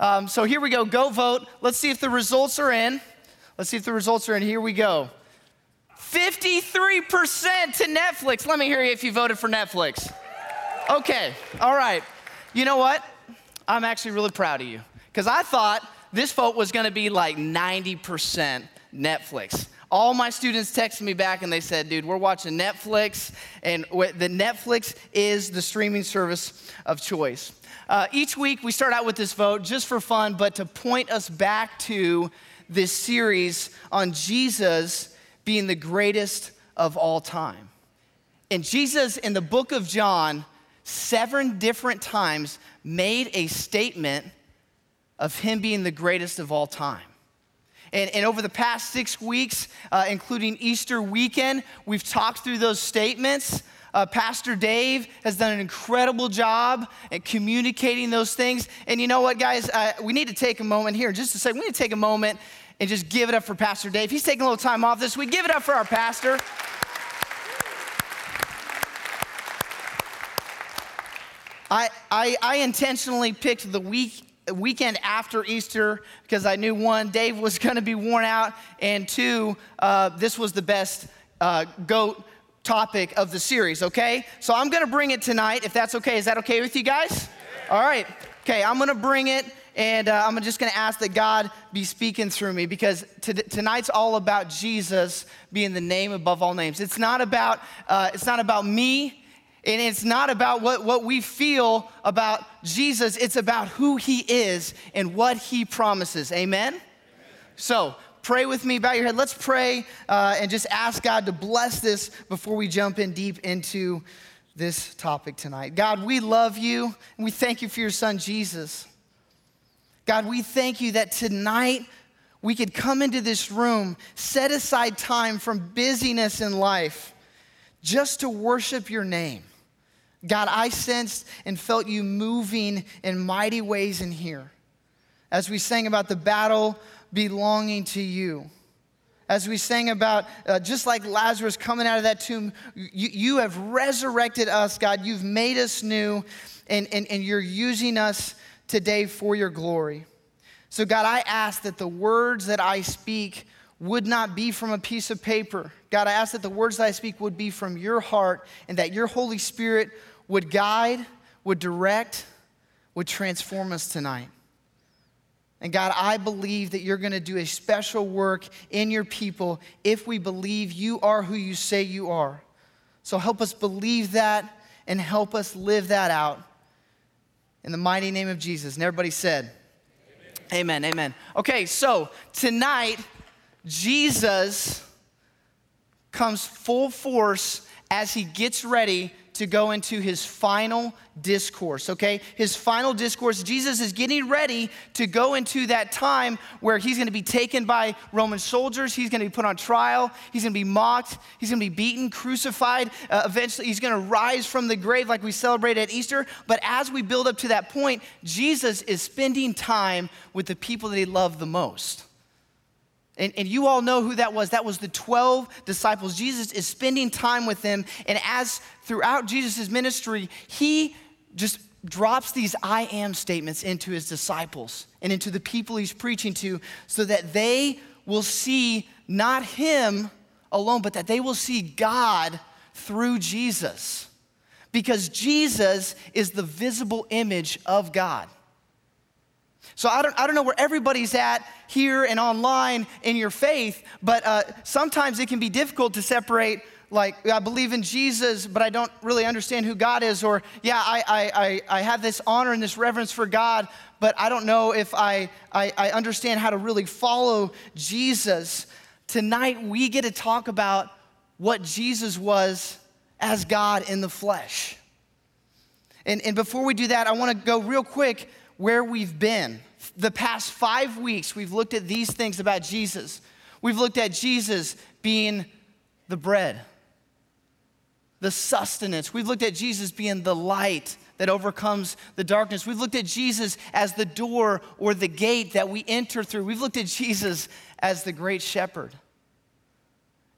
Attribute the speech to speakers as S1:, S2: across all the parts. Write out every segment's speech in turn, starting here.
S1: Um, so here we go. Go vote. Let's see if the results are in. Let's see if the results are in. Here we go. 53% to Netflix. Let me hear you if you voted for Netflix. Okay, all right. You know what? I'm actually really proud of you because I thought this vote was going to be like 90% Netflix. All my students texted me back and they said, dude, we're watching Netflix, and the Netflix is the streaming service of choice. Uh, each week we start out with this vote just for fun, but to point us back to this series on Jesus being the greatest of all time. And Jesus in the book of John, seven different times made a statement of him being the greatest of all time. And, and over the past six weeks, uh, including Easter weekend, we've talked through those statements. Uh, Pastor Dave has done an incredible job at communicating those things. And you know what, guys? Uh, we need to take a moment here, just to say, we need to take a moment and just give it up for Pastor Dave. He's taking a little time off this week. Give it up for our pastor. I, I, I intentionally picked the week, weekend after Easter because I knew one, Dave was going to be worn out, and two, uh, this was the best uh, goat topic of the series, okay? So I'm gonna bring it tonight, if that's okay. Is that okay with you guys? All right. Okay, I'm gonna bring it and uh, I'm just gonna ask that God be speaking through me because t- tonight's all about Jesus being the name above all names. It's not about, uh, it's not about me and it's not about what, what we feel about Jesus, it's about who he is and what he promises. Amen? Amen. So, pray with me, bow your head. Let's pray uh, and just ask God to bless this before we jump in deep into this topic tonight. God, we love you and we thank you for your son, Jesus. God, we thank you that tonight we could come into this room, set aside time from busyness in life just to worship your name. God, I sensed and felt you moving in mighty ways in here. As we sang about the battle belonging to you. As we sang about, uh, just like Lazarus coming out of that tomb, you, you have resurrected us, God. You've made us new, and, and, and you're using us today for your glory. So, God, I ask that the words that I speak would not be from a piece of paper. God, I ask that the words that I speak would be from your heart and that your Holy Spirit would guide, would direct, would transform us tonight. And God, I believe that you're going to do a special work in your people if we believe you are who you say you are. So help us believe that and help us live that out. In the mighty name of Jesus. And everybody said, Amen, amen. amen. Okay, so tonight, Jesus comes full force as he gets ready to go into his final discourse, okay? His final discourse. Jesus is getting ready to go into that time where he's gonna be taken by Roman soldiers. He's gonna be put on trial. He's gonna be mocked. He's gonna be beaten, crucified. Uh, eventually, he's gonna rise from the grave like we celebrate at Easter. But as we build up to that point, Jesus is spending time with the people that he loved the most. And, and you all know who that was. That was the 12 disciples. Jesus is spending time with them. And as throughout Jesus' ministry, he just drops these I am statements into his disciples and into the people he's preaching to so that they will see not him alone, but that they will see God through Jesus. Because Jesus is the visible image of God. So I don't, I don't know where everybody's at here and online in your faith, but uh, sometimes it can be difficult to separate like I believe in Jesus, but I don't really understand who God is, or yeah, I, I, I, have this honor and this reverence for God, but I don't know if I, I, I understand how to really follow Jesus. Tonight, we get to talk about what Jesus was as God in the flesh. And, and before we do that, I want to go real quick where we've been the past five weeks, we've looked at these things about Jesus. We've looked at Jesus being the bread, the sustenance. We've looked at Jesus being the light that overcomes the darkness. We've looked at Jesus as the door or the gate that we enter through. We've looked at Jesus as the great shepherd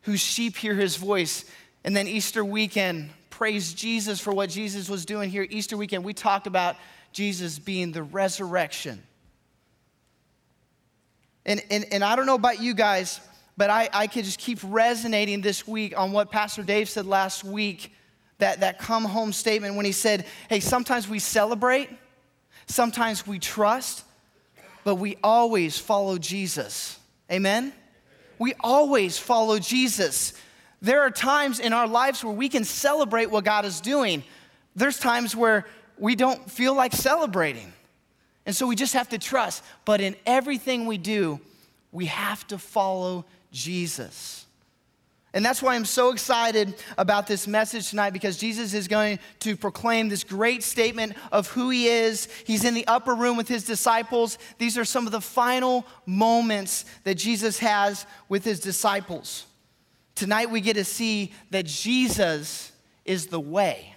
S1: whose sheep hear his voice. And then Easter weekend, praise Jesus for what Jesus was doing here. Easter weekend, we talked about Jesus being the resurrection And, and, and I don't know about you guys, but I, I could just keep resonating this week on what Pastor Dave said last week that, that come home statement when he said, Hey, sometimes we celebrate, sometimes we trust, but we always follow Jesus. Amen? We always follow Jesus. There are times in our lives where we can celebrate what God is doing. There's times where we don't feel like celebrating. And so we just have to trust. But in everything we do, we have to follow Jesus. And that's why I'm so excited about this message tonight because Jesus is going to proclaim this great statement of who he is. He's in the upper room with his disciples. These are some of the final moments that Jesus has with his disciples. Tonight we get to see that Jesus is the way.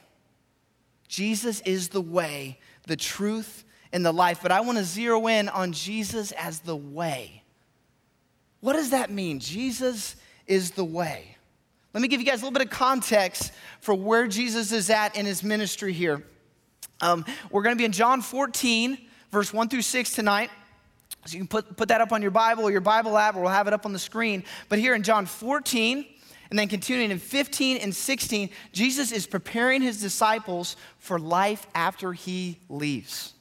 S1: Jesus is the way, the truth, and the life. But I want to zero in on Jesus as the way. What does that mean? Jesus is the way. Let me give you guys a little bit of context for where Jesus is at in his ministry here. Um, we're going to be in John 14, verse 1 through 6 tonight. So you can put, put that up on your Bible or your Bible app, or we'll have it up on the screen. But here in John 14, and then continuing in 15 and 16, Jesus is preparing his disciples for life after he leaves.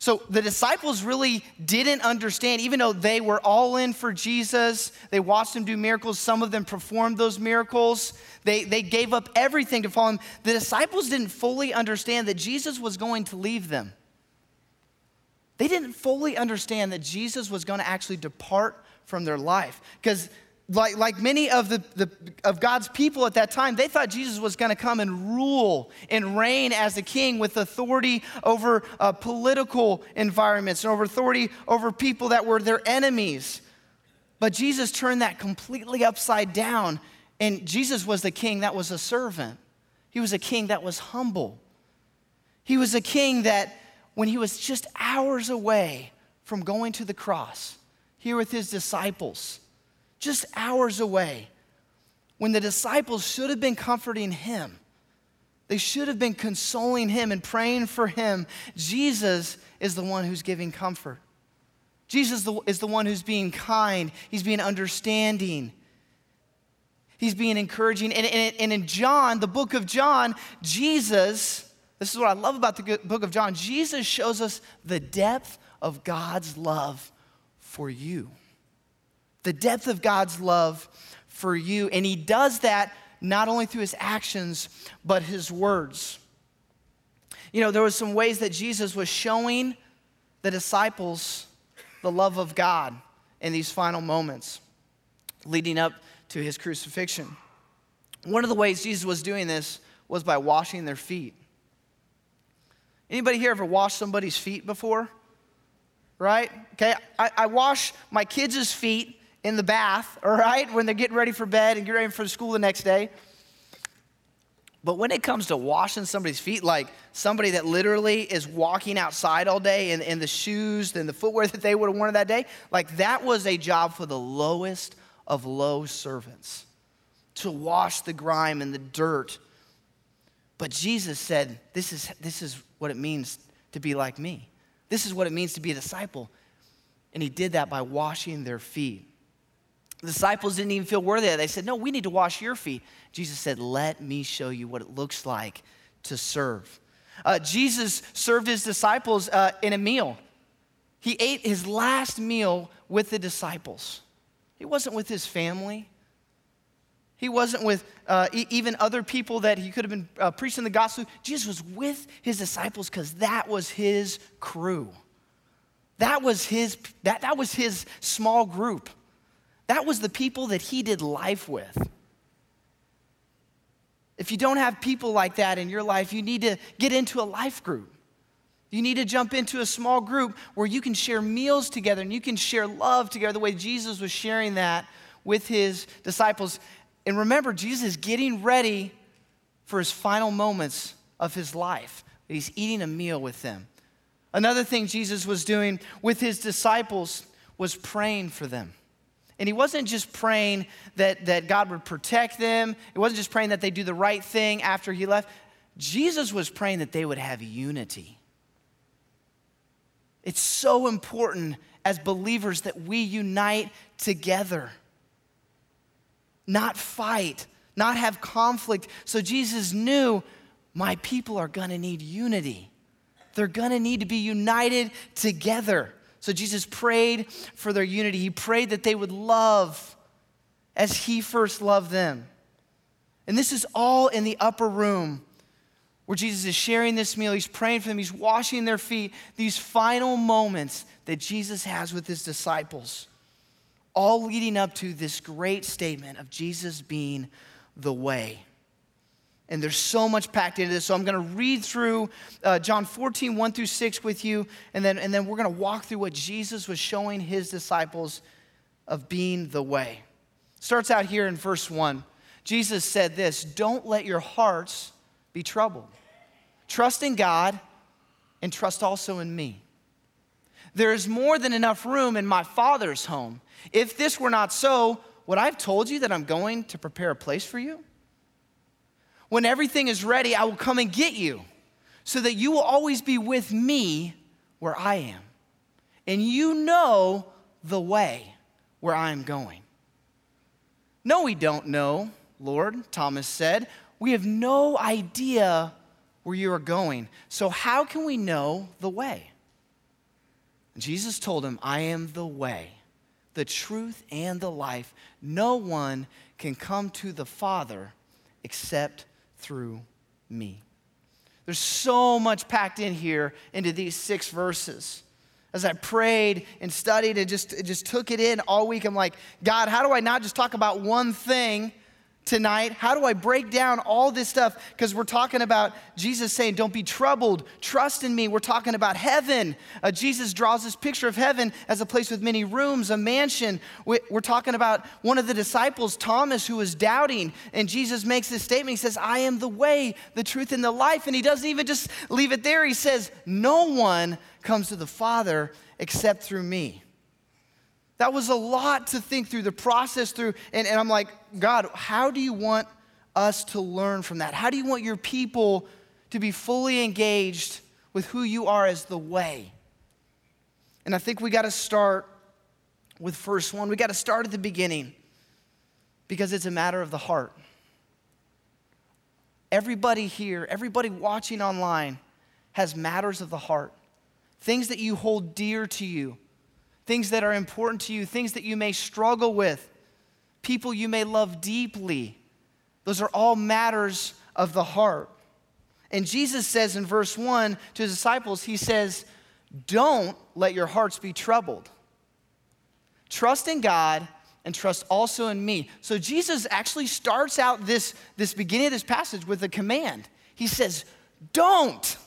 S1: So the disciples really didn't understand, even though they were all in for Jesus, they watched him do miracles, some of them performed those miracles, they, they gave up everything to follow him. The disciples didn't fully understand that Jesus was going to leave them. They didn't fully understand that Jesus was going to actually depart from their life. Because like, like many of, the, the, of God's people at that time, they thought Jesus was going to come and rule and reign as a king with authority over uh, political environments and over authority over people that were their enemies. But Jesus turned that completely upside down. And Jesus was the king that was a servant, he was a king that was humble. He was a king that, when he was just hours away from going to the cross, here with his disciples, just hours away, when the disciples should have been comforting him, they should have been consoling him and praying for him. Jesus is the one who's giving comfort. Jesus is the one who's being kind, he's being understanding. He's being encouraging. And, and in John, the book of John, Jesus, this is what I love about the book of John, Jesus shows us the depth of God's love for you the depth of God's love for you. And he does that not only through his actions, but his words. You know, there was some ways that Jesus was showing the disciples the love of God in these final moments leading up to his crucifixion. One of the ways Jesus was doing this was by washing their feet. Anybody here ever washed somebody's feet before? Right? Okay, I, I wash my kids' feet in the bath, all right, when they're getting ready for bed and getting ready for school the next day. But when it comes to washing somebody's feet, like somebody that literally is walking outside all day in, in the shoes and the footwear that they would have worn that day, like that was a job for the lowest of low servants to wash the grime and the dirt. But Jesus said, This is, this is what it means to be like me. This is what it means to be a disciple. And he did that by washing their feet. The disciples didn't even feel worthy. of it. They said, No, we need to wash your feet. Jesus said, Let me show you what it looks like to serve. Uh, Jesus served his disciples uh, in a meal. He ate his last meal with the disciples. He wasn't with his family. He wasn't with uh, e- even other people that he could have been uh, preaching the gospel. Jesus was with his disciples because that was his crew. That was his, that, that was his small group. That was the people that he did life with. If you don't have people like that in your life, you need to get into a life group. You need to jump into a small group where you can share meals together and you can share love together the way Jesus was sharing that with his disciples. And remember, Jesus is getting ready for his final moments of his life. He's eating a meal with them. Another thing Jesus was doing with his disciples was praying for them. And he wasn't just praying that, that God would protect them, it wasn't just praying that they do the right thing after he left. Jesus was praying that they would have unity. It's so important as believers that we unite together, not fight, not have conflict. So Jesus knew my people are gonna need unity. They're gonna need to be united together. So Jesus prayed for their unity. He prayed that they would love as he first loved them. And this is all in the upper room where Jesus is sharing this meal. He's praying for them, he's washing their feet. These final moments that Jesus has with his disciples, all leading up to this great statement of Jesus being the way. And there's so much packed into this. So I'm going to read through uh, John 14, 1 through 6 with you. And then, and then we're going to walk through what Jesus was showing his disciples of being the way. Starts out here in verse 1. Jesus said this Don't let your hearts be troubled. Trust in God and trust also in me. There is more than enough room in my Father's home. If this were not so, would I have told you that I'm going to prepare a place for you? When everything is ready, I will come and get you so that you will always be with me where I am. And you know the way where I am going. No, we don't know, Lord, Thomas said. We have no idea where you are going. So, how can we know the way? Jesus told him, I am the way, the truth, and the life. No one can come to the Father except through me. There's so much packed in here into these six verses. As I prayed and studied and just, just took it in all week, I'm like, God, how do I not just talk about one thing tonight? How do I break down all this stuff? Because we're talking about Jesus saying, Don't be troubled, trust in me. We're talking about heaven. Uh, Jesus draws this picture of heaven as a place with many rooms, a mansion. We're talking about one of the disciples, Thomas, who was doubting, and Jesus makes this statement. He says, I am the way, the truth, and the life. And he doesn't even just leave it there. He says, No one comes to the Father except through me. That was a lot to think through, the process through. And, and I'm like, God, how do you want us to learn from that? How do you want your people to be fully engaged with who you are as the way? And I think we got to start with verse one. We got to start at the beginning because it's a matter of the heart. Everybody here, everybody watching online has matters of the heart, things that you hold dear to you things that are important to you, things that you may struggle with, people you may love deeply. Those are all matters of the heart. And Jesus says in verse 1 to his disciples, He says, Don't let your hearts be troubled. Trust in God and trust also in me. So Jesus actually starts out this, this beginning of this passage with a command. He says, Don't.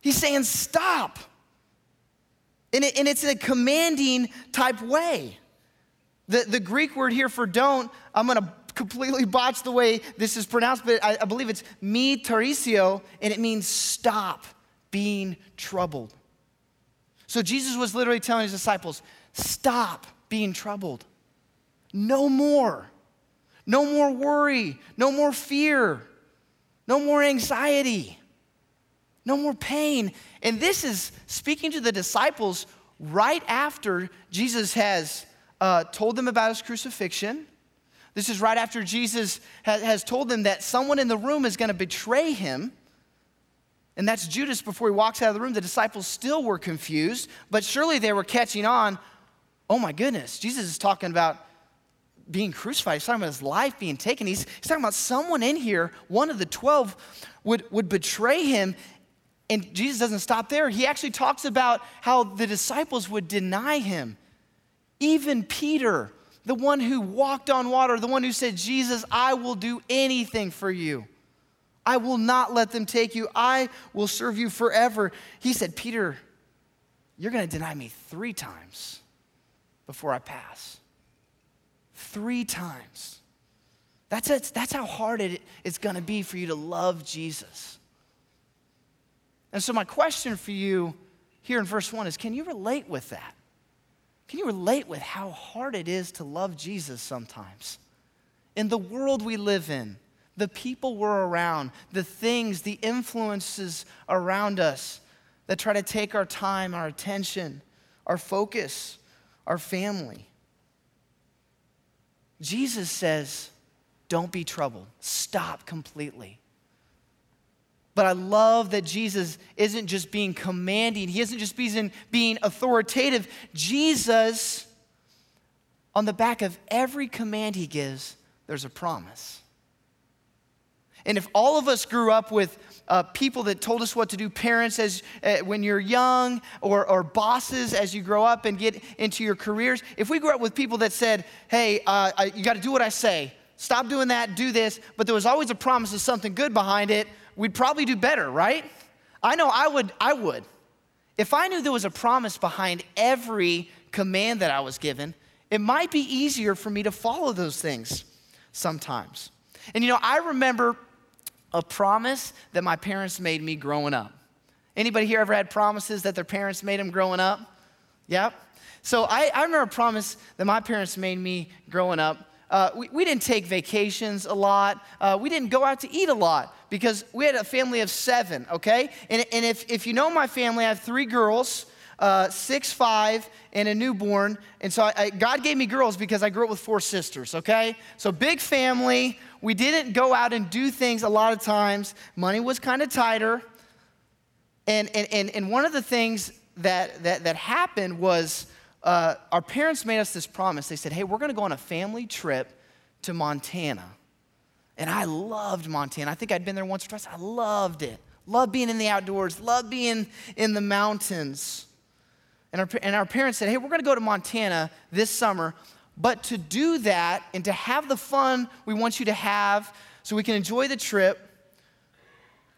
S1: He's saying, Stop. And, it, and it's in a commanding type way. The, the Greek word here for don't, I'm going to completely botch the way this is pronounced, but I, I believe it's me tarisio, and it means stop being troubled. So Jesus was literally telling his disciples, stop being troubled. No more. No more worry. No more fear. No more anxiety no more pain. And this is speaking to the disciples right after Jesus has uh, told them about his crucifixion. This is right after Jesus ha- has told them that someone in the room is going to betray him. And that's Judas before he walks out of the room. The disciples still were confused, but surely they were catching on. Oh my goodness, Jesus is talking about being crucified. He's talking about his life being taken. He's, he's talking about someone in here, one of the 12, would, would betray him and Jesus doesn't stop there. He actually talks about how the disciples would deny him. Even Peter, the one who walked on water, the one who said, Jesus, I will do anything for you. I will not let them take you. I will serve you forever. He said, Peter, you're going to deny me three times before I pass. Three times. That's, it. That's how hard it, it's going to be for you to love Jesus. And so, my question for you here in verse 1 is can you relate with that? Can you relate with how hard it is to love Jesus sometimes? In the world we live in, the people we're around, the things, the influences around us, that try to take our time, our attention, our focus, our family. Jesus says, don't be troubled. Stop completely. But I love that Jesus isn't just being commanding, he isn't just being, authoritative. Jesus, on the back of every command he gives, there's a promise. And if all of us grew up with uh, people that told us what to do, parents as uh, when you're young, or, or bosses as you grow up and get into your careers, if we grew up with people that said, "Hey, uh, I, you got to do what I say. Stop doing that. Do this," but there was always a promise of something good behind it, we'd probably do better, right? I know I would. I would. If I knew there was a promise behind every command that I was given, it might be easier for me to follow those things sometimes. And you know, I remember a promise that my parents made me growing up. Anybody here ever had promises that their parents made them growing up? Yep. So I, I remember a promise that my parents made me growing up. Uh, we, we, didn't take vacations a lot. Uh, we didn't go out to eat a lot because we had a family of seven, okay? And, and if, if you know my family, I have three girls, uh, six, five, and a newborn. And so I, I, God gave me girls because I grew up with four sisters, okay? So big family. We didn't go out and do things a lot of times. Money was kind of tighter. And, and, and, and one of the things that, that, that happened was uh, our parents made us this promise. They said, hey, we're going to go on a family trip to Montana. And I loved Montana. I think I'd been there once or twice. I loved it. Loved being in the outdoors, loved being in the mountains. And our, and our parents said, hey, we're going to go to Montana this summer. But to do that and to have the fun we want you to have so we can enjoy the trip,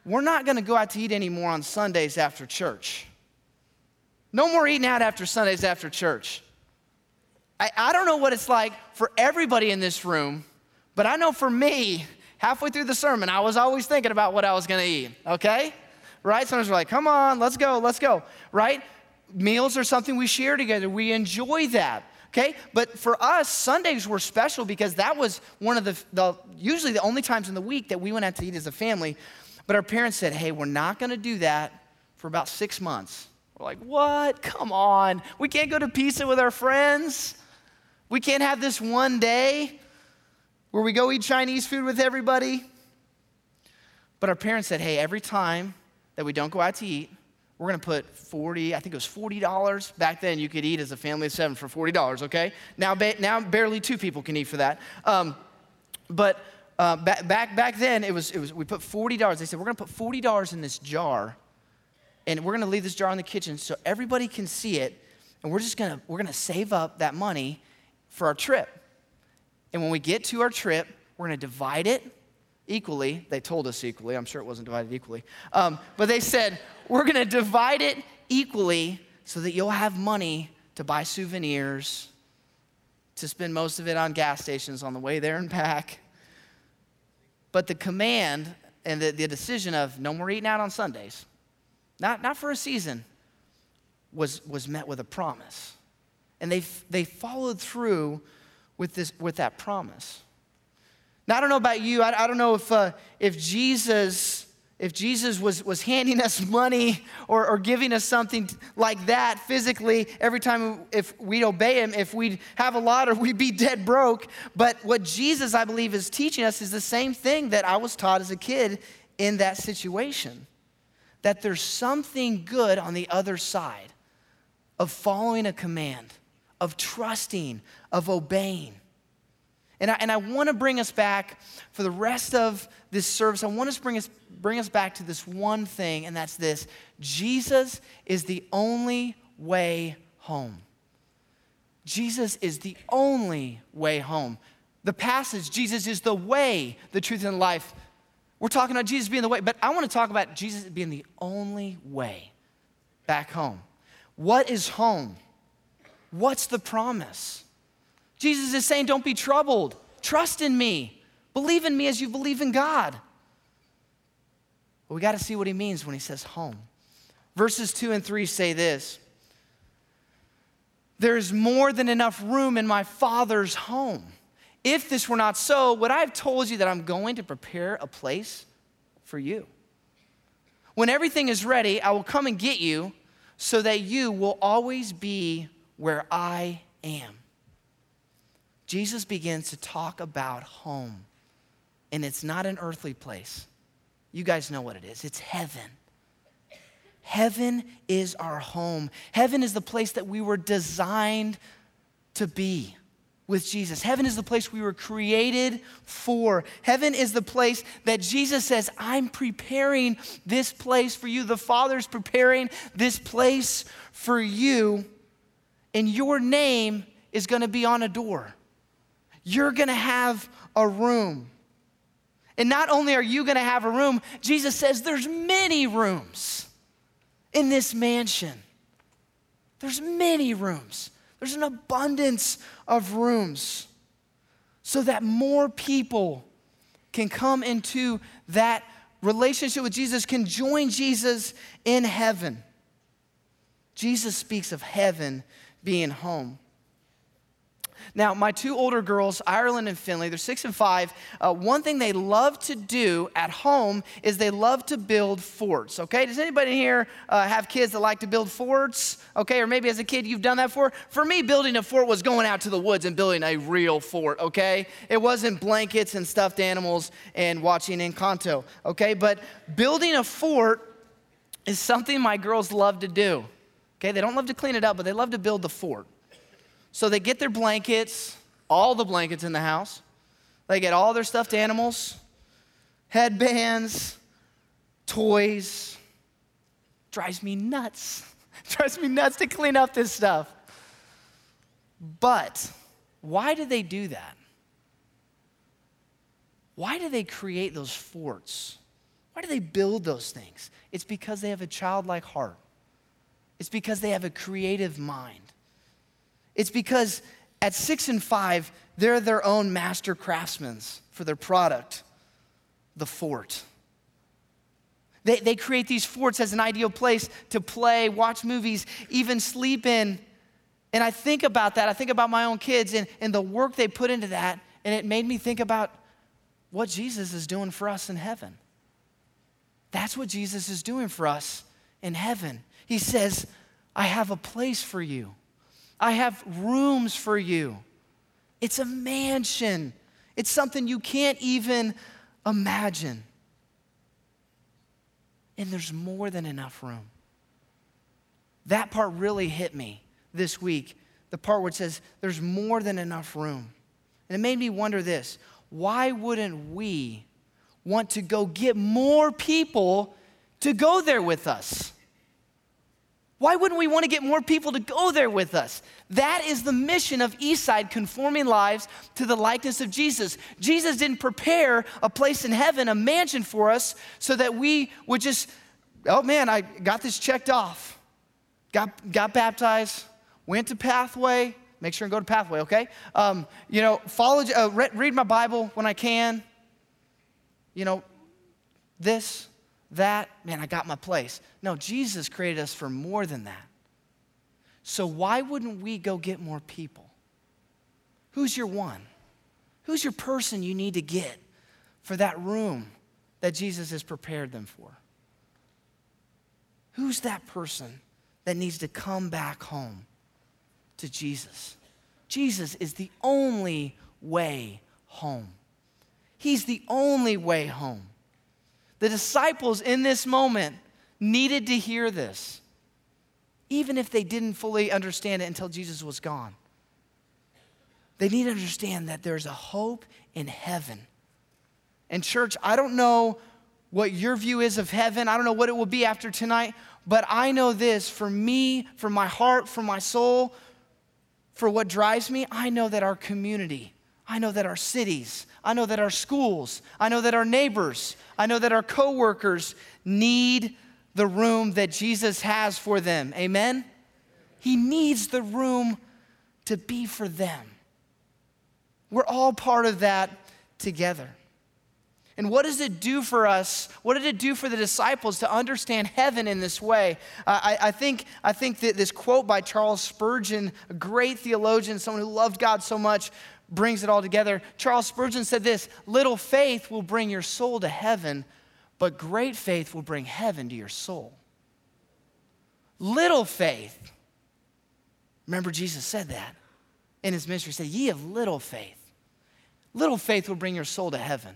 S1: we're not going to go out to eat anymore on Sundays after church. No more eating out after Sundays after church. I, I don't know what it's like for everybody in this room, but I know for me, halfway through the sermon, I was always thinking about what I was going to eat, okay? Right? Sometimes we're like, come on, let's go, let's go, right? Meals are something we share together. We enjoy that. Okay? But for us, Sundays were special because that was one of the, the, usually the only times in the week that we went out to eat as a family. But our parents said, hey, we're not going to do that for about six months. We're like, what? Come on. We can't go to pizza with our friends. We can't have this one day where we go eat Chinese food with everybody. But our parents said, hey, every time that we don't go out to eat, we're going to put 40, I think it was $40. Back then, you could eat as a family of seven for $40, okay? Now, ba- now barely two people can eat for that. Um, but uh, back, back, back then, it was, it was, we put $40. They said, we're going to put $40 in this jar, and we're going to leave this jar in the kitchen so everybody can see it, and we're just going to, we're going to save up that money for our trip. And when we get to our trip, we're going to divide it equally. They told us equally. I'm sure it wasn't divided equally. Um, but they said, we're going to divide it equally so that you'll have money to buy souvenirs, to spend most of it on gas stations on the way there and back. But the command and the, the decision of no more eating out on Sundays, not, not for a season, was, was met with a promise. And they, they followed through with, this, with that promise. Now, I don't know about you, I, I don't know if, uh, if Jesus if Jesus was, was handing us money or, or giving us something like that physically every time if we'd obey him, if we'd have a lot or we'd be dead broke. But what Jesus, I believe, is teaching us is the same thing that I was taught as a kid in that situation that there's something good on the other side of following a command, of trusting, of obeying. And I, and I want to bring us back for the rest of this service. I want to bring us, bring us back to this one thing, and that's this Jesus is the only way home. Jesus is the only way home. The passage, Jesus is the way, the truth, and life. We're talking about Jesus being the way, but I want to talk about Jesus being the only way back home. What is home? What's the promise? Jesus is saying, Don't be troubled. Trust in me. Believe in me as you believe in God. But we got to see what he means when he says home. Verses 2 and 3 say this There is more than enough room in my Father's home. If this were not so, would I have told you that I'm going to prepare a place for you? When everything is ready, I will come and get you so that you will always be where I am. Jesus begins to talk about home, and it's not an earthly place. You guys know what it is it's heaven. Heaven is our home. Heaven is the place that we were designed to be with Jesus. Heaven is the place we were created for. Heaven is the place that Jesus says, I'm preparing this place for you. The Father's preparing this place for you, and your name is going to be on a door. You're going to have a room. And not only are you going to have a room, Jesus says there's many rooms in this mansion. There's many rooms. There's an abundance of rooms so that more people can come into that relationship with Jesus, can join Jesus in heaven. Jesus speaks of heaven being home. Now, my two older girls, Ireland and Finley, they're six and five. Uh, one thing they love to do at home is they love to build forts, okay? Does anybody here uh, have kids that like to build forts, okay? Or maybe as a kid you've done that for? For me, building a fort was going out to the woods and building a real fort, okay? It wasn't blankets and stuffed animals and watching Encanto, okay? But building a fort is something my girls love to do, okay? They don't love to clean it up, but they love to build the fort. So they get their blankets, all the blankets in the house. They get all their stuffed animals, headbands, toys. Drives me nuts. Drives me nuts to clean up this stuff. But why do they do that? Why do they create those forts? Why do they build those things? It's because they have a childlike heart. It's because they have a creative mind. It's because at six and five, they're their own master craftsmen for their product, the fort. They, they create these forts as an ideal place to play, watch movies, even sleep in. And I think about that. I think about my own kids and, and the work they put into that. And it made me think about what Jesus is doing for us in heaven. That's what Jesus is doing for us in heaven. He says, I have a place for you. I have rooms for you. It's a mansion, it's something you can't even imagine. And there's more than enough room. That part really hit me this week. The part where it says there's more than enough room. And it made me wonder this why wouldn't we want to go get more people to go there with us? Why wouldn't we want to get more people to go there with us? That is the mission of Eastside, conforming lives to the likeness of Jesus. Jesus didn't prepare a place in heaven, a mansion for us, so that we would just, oh man, I got this checked off. Got, got baptized, went to Pathway. Make sure and go to Pathway, okay? Um, you know, follow, uh, read my Bible when I can. You know, this, that, man, I got my place. No, Jesus created us for more than that. So why wouldn't we go get more people? Who's your one? Who's your person you need to get for that room that Jesus has prepared them for? Who's that person that needs to come back home to Jesus? Jesus is the only way home. He's the only way home. The disciples in this moment needed to hear this, even if they didn't fully understand it until Jesus was gone. They need to understand that there's a hope in heaven. And, church, I don't know what your view is of heaven. I don't know what it will be after tonight, but I know this for me, for my heart, for my soul, for what drives me, I know that our community, I know that our cities, I know that our schools, I know that our neighbors, I know that our coworkers need the room that Jesus has for them. Amen? He needs the room to be for them. We're all part of that together. And what does it do for us? What did it do for the disciples to understand heaven in this way? I, I, think, I think that this quote by Charles Spurgeon, a great theologian, someone who loved God so much, brings it all together. Charles Spurgeon said this Little faith will bring your soul to heaven, but great faith will bring heaven to your soul. Little faith, remember Jesus said that in his ministry, he said, Ye have little faith. Little faith will bring your soul to heaven.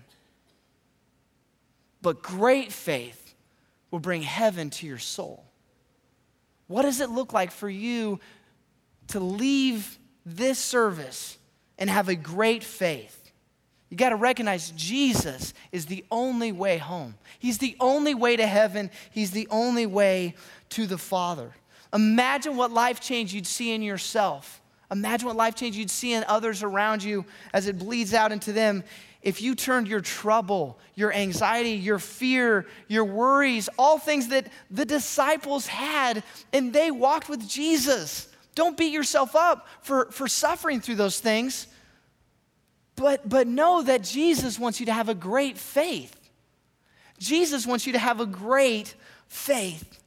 S1: But great faith will bring heaven to your soul. What does it look like for you to leave this service and have a great faith? You got to recognize Jesus is the only way home. He's the only way to heaven. He's the only way to the Father. Imagine what life change you'd see in yourself. Imagine what life change you'd see in others around you as it bleeds out into them. If you turned your trouble, your anxiety, your fear, your worries, all things that the disciples had, and they walked with Jesus. Don't beat yourself up for, for suffering through those things. But, but know that Jesus wants you to have a great faith. Jesus wants you to have a great faith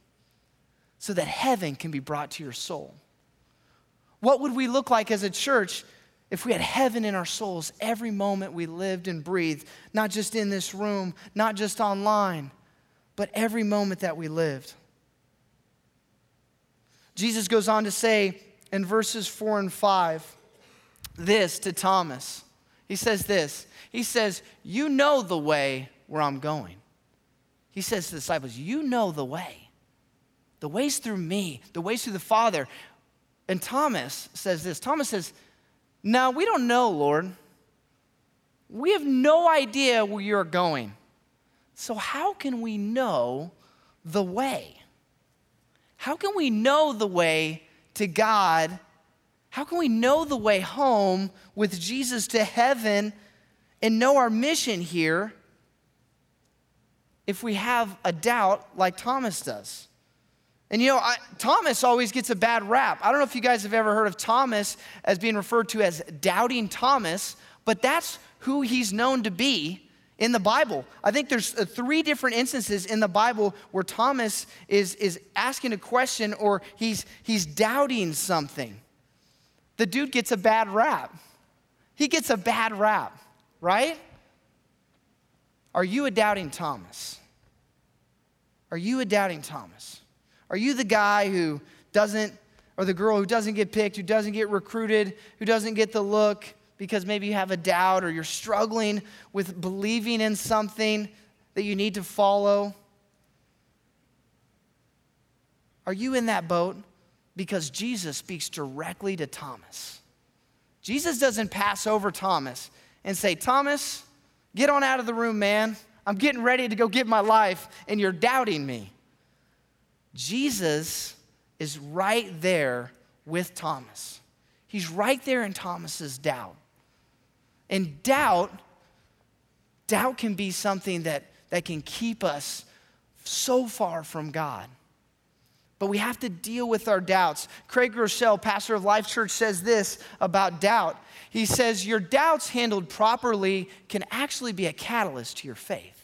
S1: so that heaven can be brought to your soul. What would we look like as a church if we had heaven in our souls every moment we lived and breathed, not just in this room, not just online, but every moment that we lived? Jesus goes on to say in verses four and five this to Thomas. He says this He says, You know the way where I'm going. He says to the disciples, You know the way. The way's through me, the way's through the Father. And Thomas says this Thomas says, No, we don't know, Lord. We have no idea where you're going. So, how can we know the way? How can we know the way to God how can we know the way home with Jesus to heaven and know our mission here if we have a doubt like Thomas does? And you know, I, Thomas always gets a bad rap. I don't know if you guys have ever heard of Thomas as being referred to as doubting Thomas, but that's who he's known to be in the Bible. I think there's uh, three different instances in the Bible where Thomas is, is asking a question or he's, he's doubting something the dude gets a bad rap. He gets a bad rap, right? Are you a doubting Thomas? Are you a doubting Thomas? Are you the guy who doesn't, or the girl who doesn't get picked, who doesn't get recruited, who doesn't get the look because maybe you have a doubt or you're struggling with believing in something that you need to follow? Are you in that boat? because Jesus speaks directly to Thomas. Jesus doesn't pass over Thomas and say, Thomas, get on out of the room, man. I'm getting ready to go get my life, and you're doubting me. Jesus is right there with Thomas. He's right there in Thomas's doubt. And doubt, doubt can be something that, that can keep us so far from God. But we have to deal with our doubts. Craig Groeschel, pastor of Life Church, says this about doubt. He says, Your doubts handled properly can actually be a catalyst to your faith.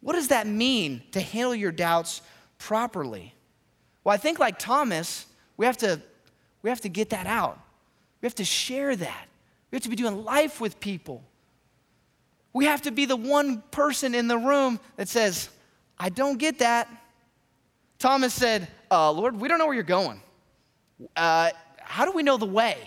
S1: What does that mean to handle your doubts properly? Well, I think like Thomas, we have to, we have to get that out. We have to share that. We have to be doing life with people. We have to be the one person in the room that says, I don't get that. Thomas said, uh, Lord, we don't know where you're going. Uh, how do we know the way?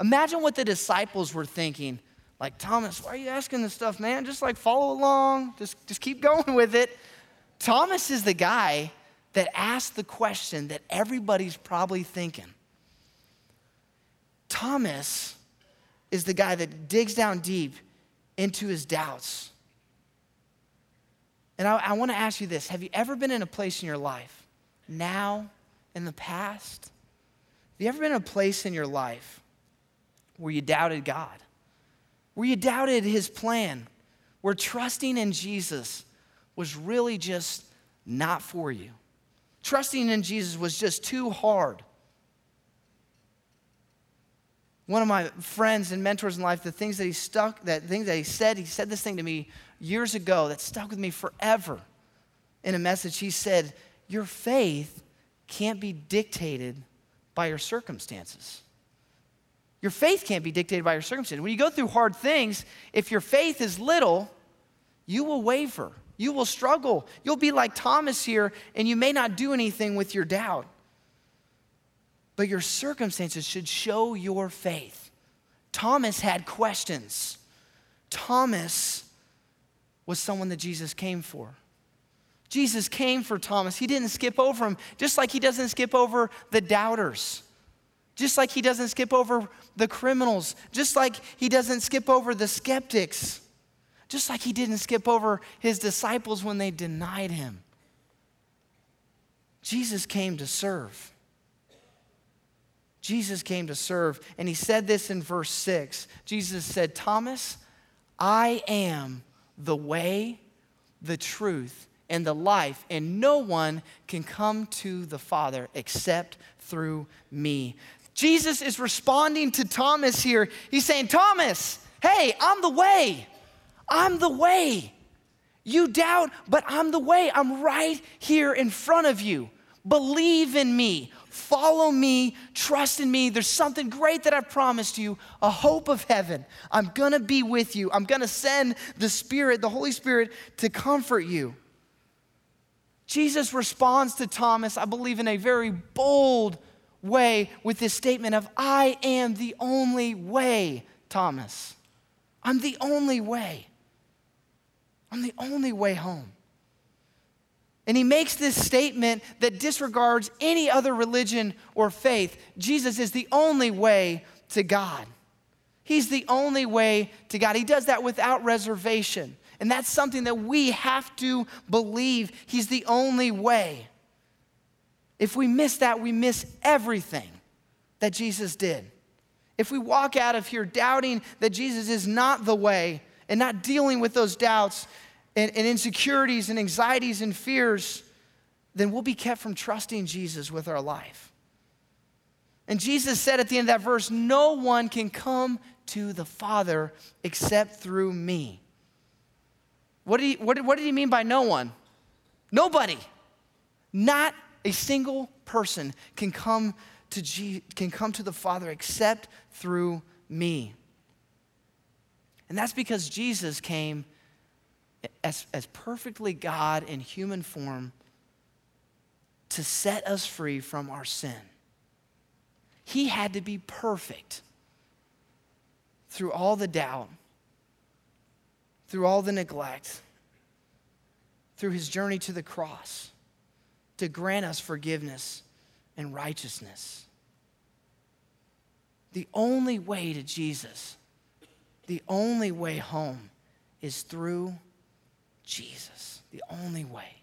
S1: Imagine what the disciples were thinking. Like, Thomas, why are you asking this stuff, man? Just like follow along, just, just keep going with it. Thomas is the guy that asked the question that everybody's probably thinking. Thomas is the guy that digs down deep into his doubts and I, I want to ask you this Have you ever been in a place in your life, now, in the past? Have you ever been in a place in your life where you doubted God? Where you doubted his plan? Where trusting in Jesus was really just not for you? Trusting in Jesus was just too hard. One of my friends and mentors in life, the things that he stuck, that things that he said, he said this thing to me years ago that stuck with me forever. In a message, he said, Your faith can't be dictated by your circumstances. Your faith can't be dictated by your circumstances. When you go through hard things, if your faith is little, you will waver. You will struggle. You'll be like Thomas here, and you may not do anything with your doubt. But your circumstances should show your faith. Thomas had questions. Thomas was someone that Jesus came for. Jesus came for Thomas. He didn't skip over him, just like he doesn't skip over the doubters, just like he doesn't skip over the criminals, just like he doesn't skip over the skeptics, just like he didn't skip over his disciples when they denied him. Jesus came to serve. Jesus came to serve. And he said this in verse 6. Jesus said, Thomas, I am the way, the truth, and the life, and no one can come to the Father except through me. Jesus is responding to Thomas here. He's saying, Thomas, hey, I'm the way. I'm the way. You doubt, but I'm the way. I'm right here in front of you. Believe in me. Follow me, trust in me. There's something great that I've promised you a hope of heaven. I'm gonna be with you. I'm gonna send the Spirit, the Holy Spirit, to comfort you. Jesus responds to Thomas, I believe, in a very bold way with this statement of, I am the only way, Thomas. I'm the only way. I'm the only way home. And he makes this statement that disregards any other religion or faith. Jesus is the only way to God. He's the only way to God. He does that without reservation. And that's something that we have to believe. He's the only way. If we miss that, we miss everything that Jesus did. If we walk out of here doubting that Jesus is not the way and not dealing with those doubts, and, and insecurities and anxieties and fears, then we'll be kept from trusting Jesus with our life. And Jesus said at the end of that verse, No one can come to the Father except through me. What did he, what, what did he mean by no one? Nobody. Not a single person can come to, G, can come to the Father except through me. And that's because Jesus came as, as perfectly God in human form to set us free from our sin. He had to be perfect through all the doubt, through all the neglect, through his journey to the cross to grant us forgiveness and righteousness. The only way to Jesus, the only way home is through Jesus, the only way.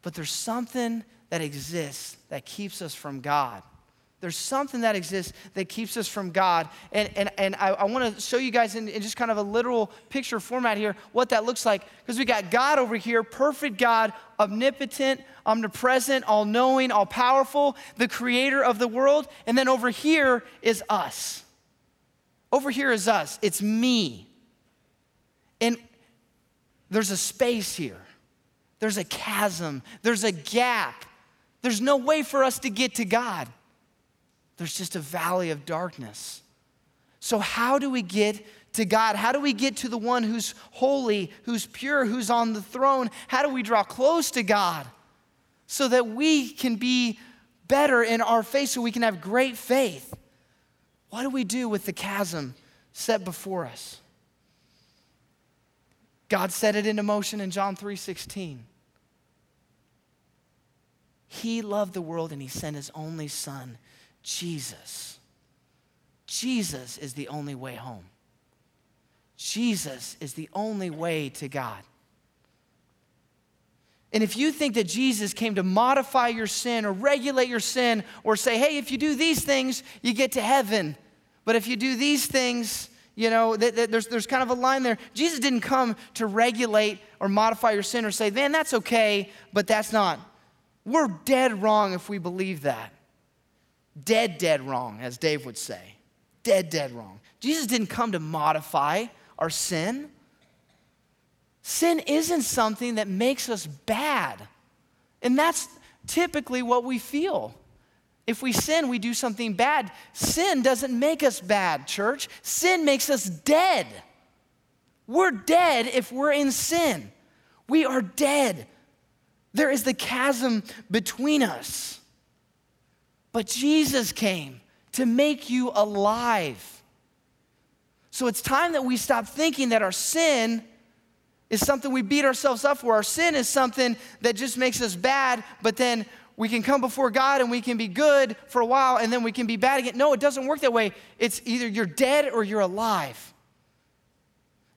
S1: But there's something that exists that keeps us from God. There's something that exists that keeps us from God. And, and, and I, I want to show you guys in, in, just kind of a literal picture format here what that looks like. Because we got God over here, perfect God, omnipotent, omnipresent, all knowing, all powerful, the creator of the world. And then over here is us. Over here is us. It's me. And there's a space here, there's a chasm, there's a gap. There's no way for us to get to God. There's just a valley of darkness. So, how do we get to God? How do we get to the one who's holy, who's pure, who's on the throne? How do we draw close to God so that we can be better in our faith, so we can have great faith? What do we do with the chasm set before us? God set it into motion in John 3:16. He loved the world and he sent his only son, Jesus. Jesus is the only way home. Jesus is the only way to God. And if you think that Jesus came to modify your sin or regulate your sin or say, hey, if you do these things, you get to heaven, but if you do these things, you know, th- th- there's, there's kind of a line there. Jesus didn't come to regulate or modify your sin or say, man, that's okay, but that's not. We're dead wrong if we believe that. Dead, dead wrong, as Dave would say. Dead, dead wrong. Jesus didn't come to modify our sin. Sin isn't something that makes us bad. And that's typically what we feel. If we sin, we do something bad. Sin doesn't make us bad, church. Sin makes us dead. We're dead if we're in sin. We are dead. There is the chasm between us. But Jesus came to make you alive. So it's time that we stop thinking that our sin is something we beat ourselves up for. Our sin is something that just makes us bad, but then we can come before God and we can be good for a while and then we can be bad again. No, it doesn't work that way. It's either you're dead or you're alive.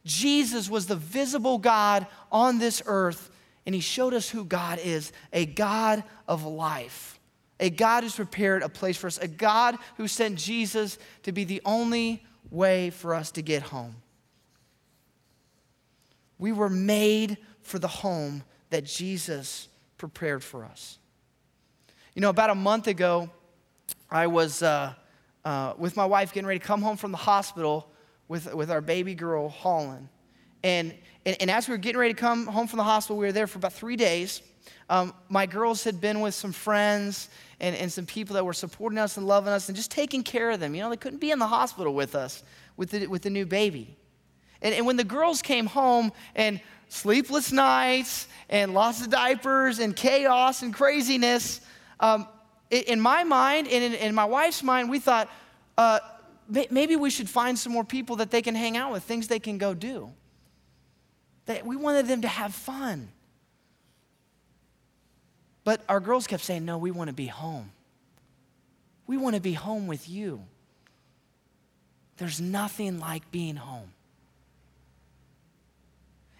S1: Jesus was the visible God on this earth, and he showed us who God is a God of life, a God who's prepared a place for us, a God who sent Jesus to be the only way for us to get home. We were made for the home that Jesus prepared for us. You know, about a month ago, I was uh, uh, with my wife getting ready to come home from the hospital with, with our baby girl, Holland. And, and, and, as we were getting ready to come home from the hospital, we were there for about three days. Um, my girls had been with some friends and, and some people that were supporting us and loving us and just taking care of them. You know, they couldn't be in the hospital with us with the, with the new baby. And, and when the girls came home and sleepless nights and lots of diapers and chaos and craziness, um, in my mind and in, in, my wife's mind, we thought uh, maybe we should find some more people that they can hang out with, things they can go do. That we wanted them to have fun. But our girls kept saying, No, we want to be home. We want to be home with you. There's nothing like being home.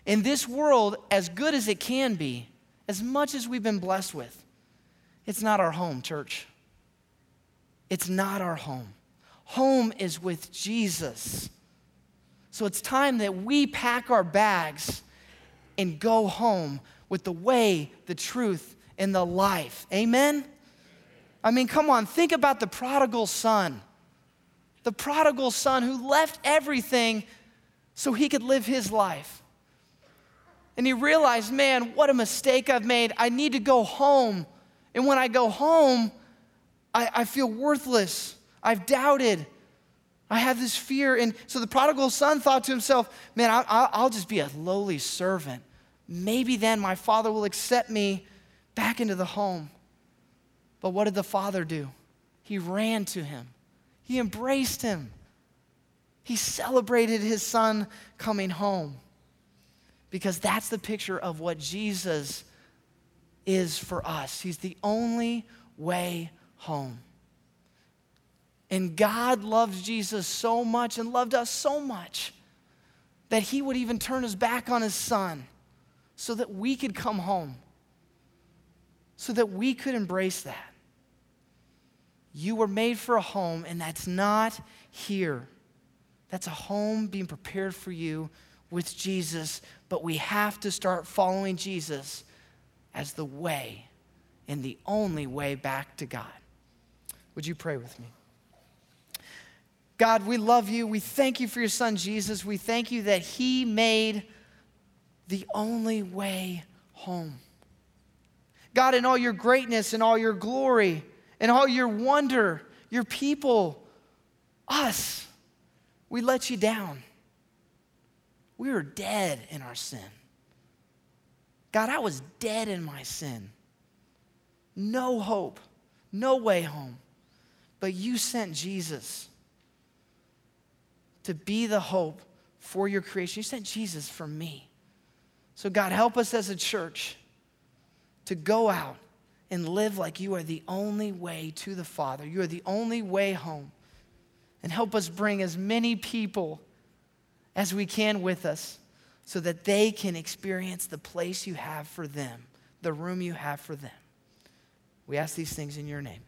S1: In this world, as good as it can be, as much as we've been blessed with, it's not our home, church. It's not our home. Home is with Jesus. So it's time that we pack our bags and go home with the way, the truth, and the life. Amen? I mean, come on, think about the prodigal son. The prodigal son who left everything so he could live his life. And he realized, man, what a mistake I've made. I need to go home. And when I go home, I, I feel worthless. I've doubted. I have this fear. And so the prodigal son thought to himself, man, I, I'll just be a lowly servant. Maybe then my father will accept me back into the home. But what did the father do? He ran to him, he embraced him, he celebrated his son coming home because that's the picture of what Jesus is for us. He's the only way home. And God loves Jesus so much and loved us so much that he would even turn his back on his son so that we could come home, so that we could embrace that. You were made for a home, and that's not here. That's a home being prepared for you with Jesus, but we have to start following Jesus as the way and the only way back to God. Would you pray with me? God, we love you. We thank you for your son Jesus. We thank you that he made the only way home. God, in all your greatness and all your glory and all your wonder, your people, us, we let you down. We were dead in our sin. God, I was dead in my sin. No hope, no way home. But you sent Jesus to be the hope for your creation. You sent Jesus for me. So, God, help us as a church to go out and live like you are the only way to the Father. You are the only way home. And help us bring as many people as we can with us so that they can experience the place you have for them, the room you have for them. We ask these things in your name.